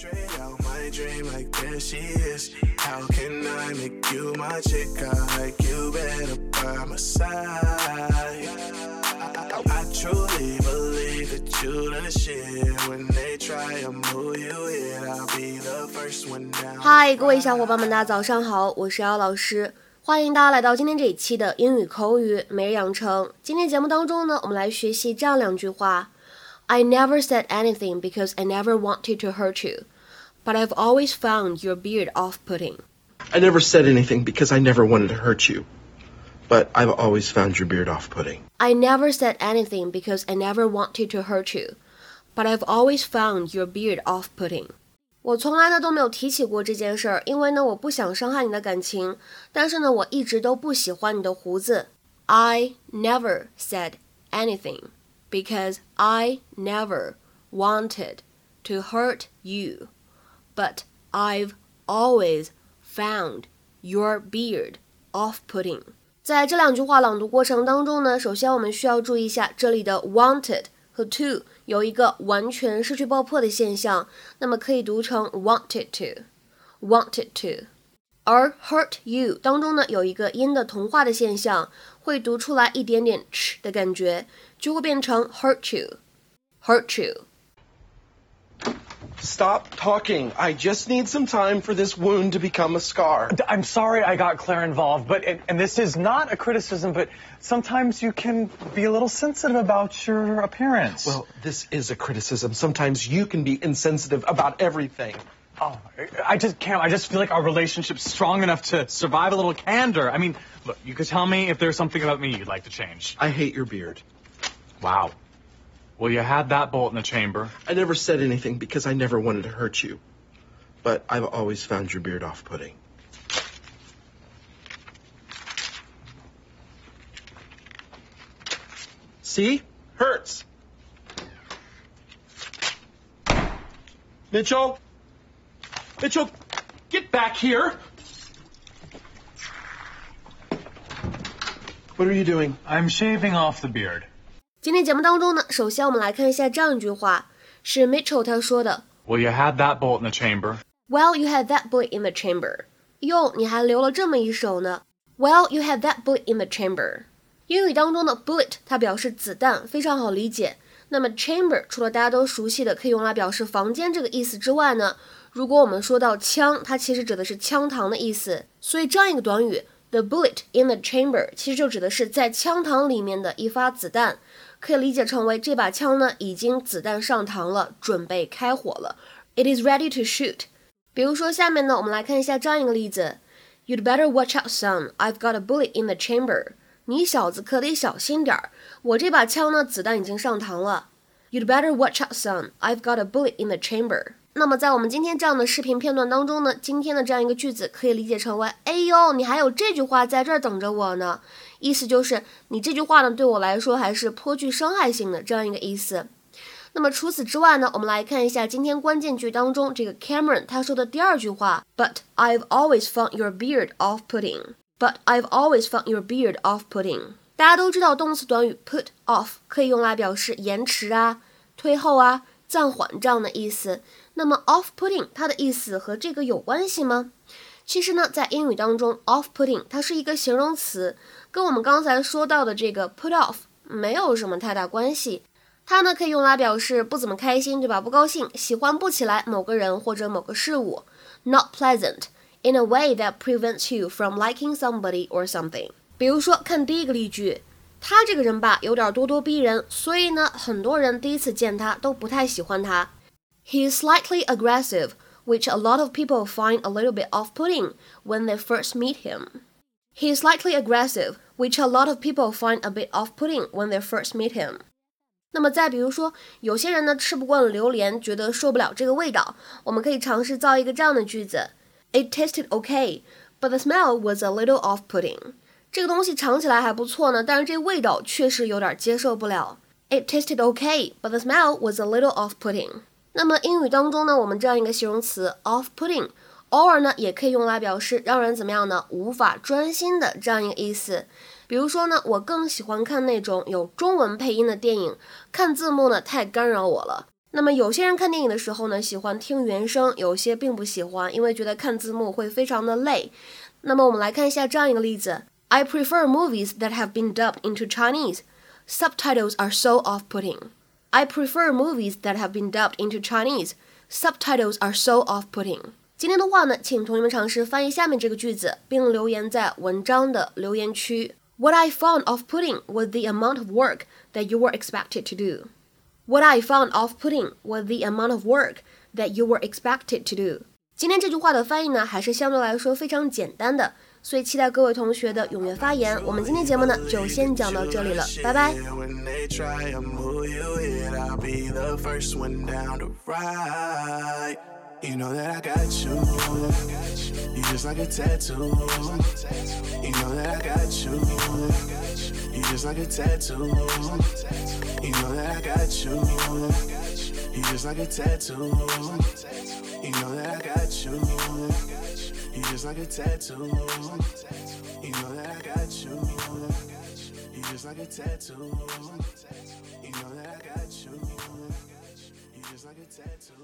Straight out my dream, like there she is. How can I make you my chick? I like you better by my side. I, I truly believe that you're the shit. When they try to move you in, I'll be the first one down. 嗨，各位小伙伴们，大家早上好，我是姚老师，欢迎大家来到今天这一期的英语口语每日养成。今天节目当中呢，我们来学习这样两句话 ：I never said anything because I never wanted to hurt you, but I've always found your beard off-putting. I never said anything because I never wanted to hurt you. But I've always found your beard off putting. I never said anything because I never wanted to hurt you, but I've always found your beard off-putting. 我从来呢都没有提起过这件事儿，因为呢我不想伤害你的感情，但是呢我一直都不喜欢你的胡子。I never said anything because I never wanted to hurt you, but I've always found your beard off-putting. 在这两句话朗读过程当中呢，首先我们需要注意一下这里的 wanted 和 to 有一个完全失去爆破的现象，那么可以读成 wanted to，wanted to。 而 hurt you 当中呢有一个音的同化的现象，会读出来一点点 ch 的感觉，就会变成 hurt you，hurt you。 Stop talking. I just need some time for this wound to become a scar. I'm sorry I got Claire involved, but and, and this is not a criticism, but sometimes you can be a little sensitive about your appearance. Well, this is a criticism. Sometimes you can be insensitive about everything. oh, I just can't. I just feel like our relationship's strong enough to survive a little candor. I mean, look, you could tell me if there's something about me you'd like to change. I hate your beard. Wow. Well, you had that bolt in the chamber. I never said anything because I never wanted to hurt you. But I've always found your beard off putting. See? Hurts. Mitchell? Mitchell, get back here! What are you doing? I'm shaving off the beard. 今天节目当中呢，首先我们来看一下这样一句话，是 Mitchell 他说的 Well, you had that bolt in the chamber. Well, you had that bullet in the chamber. 哟，你还留了这么一手呢。Well, you had that bullet in the chamber. 英语当中的 bullet 它表示子弹，非常好理解。那么 chamber 除了大家都熟悉的可以用来表示房间这个意思之外呢， 如果我们说到枪，它其实指的是枪膛的意思。所以这样一个短语 the bullet in the chamber 其实就指的是在枪膛里面的一发子弹，可以理解成为这把枪呢已经子弹上膛了，准备开火了。It is ready to shoot. 比如说，下面呢，我们来看一下这样一个例子：You'd better watch out, son. I've got a bullet in the chamber. 你小子可得小心点儿，我这把枪呢，子弹已经上膛了。You'd better watch out, son. I've got a bullet in the chamber. 那么在我们今天这样的视频片段当中呢，今天的这样一个句子可以理解成为：哎呦，你还有这句话在这儿等着我呢。意思就是你这句话呢，对我来说还是颇具伤害性的这样一个意思。那么除此之外呢，我们来看一下今天关键句当中这个 Cameron 他说的第二句话，But I've always found your beard off-putting. But I've always found your beard off-putting. 大家都知道动词短语 put off 可以用来表示延迟啊、推后啊、暂缓这样的意思。那么 off-putting 它的意思和这个有关系吗？其实呢，在英语当中，off-putting 它是一个形容词，跟我们刚才说到的这个 put off 没有什么太大关系。它呢可以用来表示不怎么开心，对吧？不高兴，喜欢不起来某个人或者某个事物，not pleasant in a way that prevents you from liking somebody or something。比如说，看第一个例句，他这个人吧有点咄咄逼人，所以呢，很多人第一次见他都不太喜欢他。He is slightly aggressive, which a lot of people find a little bit off-putting when they first meet him. He is slightly aggressive, which a lot of people find a bit off-putting when they first meet him. 那么再比如说，有些人呢吃不惯榴莲，觉得受不了这个味道，我们可以尝试造一个这样的句子：It tasted okay, but the smell was a little off-putting. 这个东西尝起来还不错呢，但是这味道确实有点接受不了。It tasted okay, but the smell was a little off-putting. 那么英语当中呢，我们这样一个形容词 off-putting，偶尔呢也可以用来表示让人怎么样呢？无法专心的这样一个意思。比如说呢，我更喜欢看那种有中文配音的电影，看字幕呢太干扰我了。那么有些人看电影的时候呢，喜欢听原声，有些并不喜欢，因为觉得看字幕会非常的累。那么我们来看一下这样一个例子 ：I prefer movies that have been dubbed into Chinese. Subtitles are so off-putting. I prefer movies that have been dubbed into Chinese. Subtitles are so off-putting. 今天的话呢，请同学们尝试翻译下面这个句子，并留言在文章的留言区。What I found off-putting was the amount of work that you were expected to do. What I found off-putting was the amount of work that you were expected to do。今天这句话的翻译呢，还是相对来说非常简单的， 所以期待各位同学的踊跃发言。我们今天节目呢，就先讲到这里了，拜拜。You know that I got you. You just like a tattoo. You know that I got you. You just like a tattoo. You know that I got you. You just like a tattoo. You know that I got you. You just like a tattoo. You know that I got you. You just like a tattoo. You know that I got you. You just like a tattoo.